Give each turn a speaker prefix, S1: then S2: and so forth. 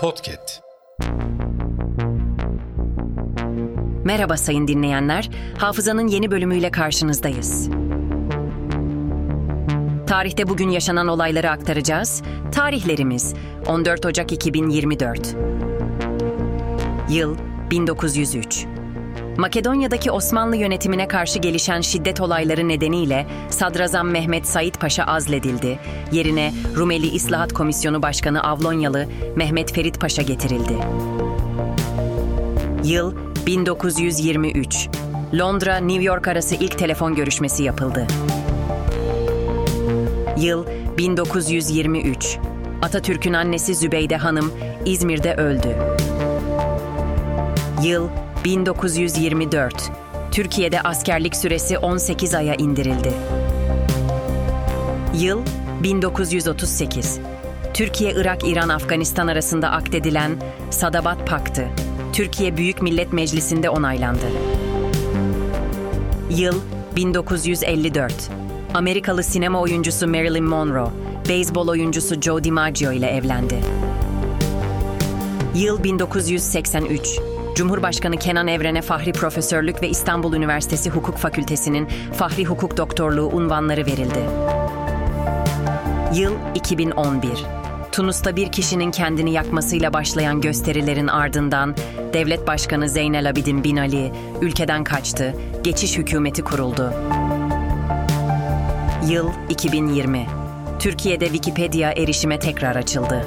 S1: Podcast.
S2: Merhaba sayın dinleyenler. Hafızanın yeni bölümüyle karşınızdayız. Tarihte bugün yaşanan olayları aktaracağız. Tarihlerimiz 14 Ocak 2024. Yıl 1903. Makedonya'daki Osmanlı yönetimine karşı gelişen şiddet olayları nedeniyle Sadrazam Mehmet Said Paşa azledildi. Yerine Rumeli İslahat Komisyonu Başkanı Avlonyalı Mehmet Ferit Paşa getirildi. Yıl 1923. Londra New York arası ilk telefon görüşmesi yapıldı. Yıl 1923. Atatürk'ün annesi Zübeyde Hanım İzmir'de öldü. Yıl 1924. Türkiye'de askerlik süresi 18 aya indirildi. Yıl 1938. Türkiye, Irak, İran, Afganistan arasında akdedilen Sadabat Paktı, Türkiye Büyük Millet Meclisi'nde onaylandı. Yıl 1954. Amerikalı sinema oyuncusu Marilyn Monroe, beyzbol oyuncusu Joe DiMaggio ile evlendi. Yıl 1983. Cumhurbaşkanı Kenan Evren'e Fahri Profesörlük ve İstanbul Üniversitesi Hukuk Fakültesi'nin Fahri Hukuk Doktorluğu unvanları verildi. Yıl 2011. Tunus'ta bir kişinin kendini yakmasıyla başlayan gösterilerin ardından Devlet Başkanı Zeynel Abidin Bin Ali ülkeden kaçtı, geçiş hükümeti kuruldu. Yıl 2020. Türkiye'de Wikipedia erişime tekrar açıldı.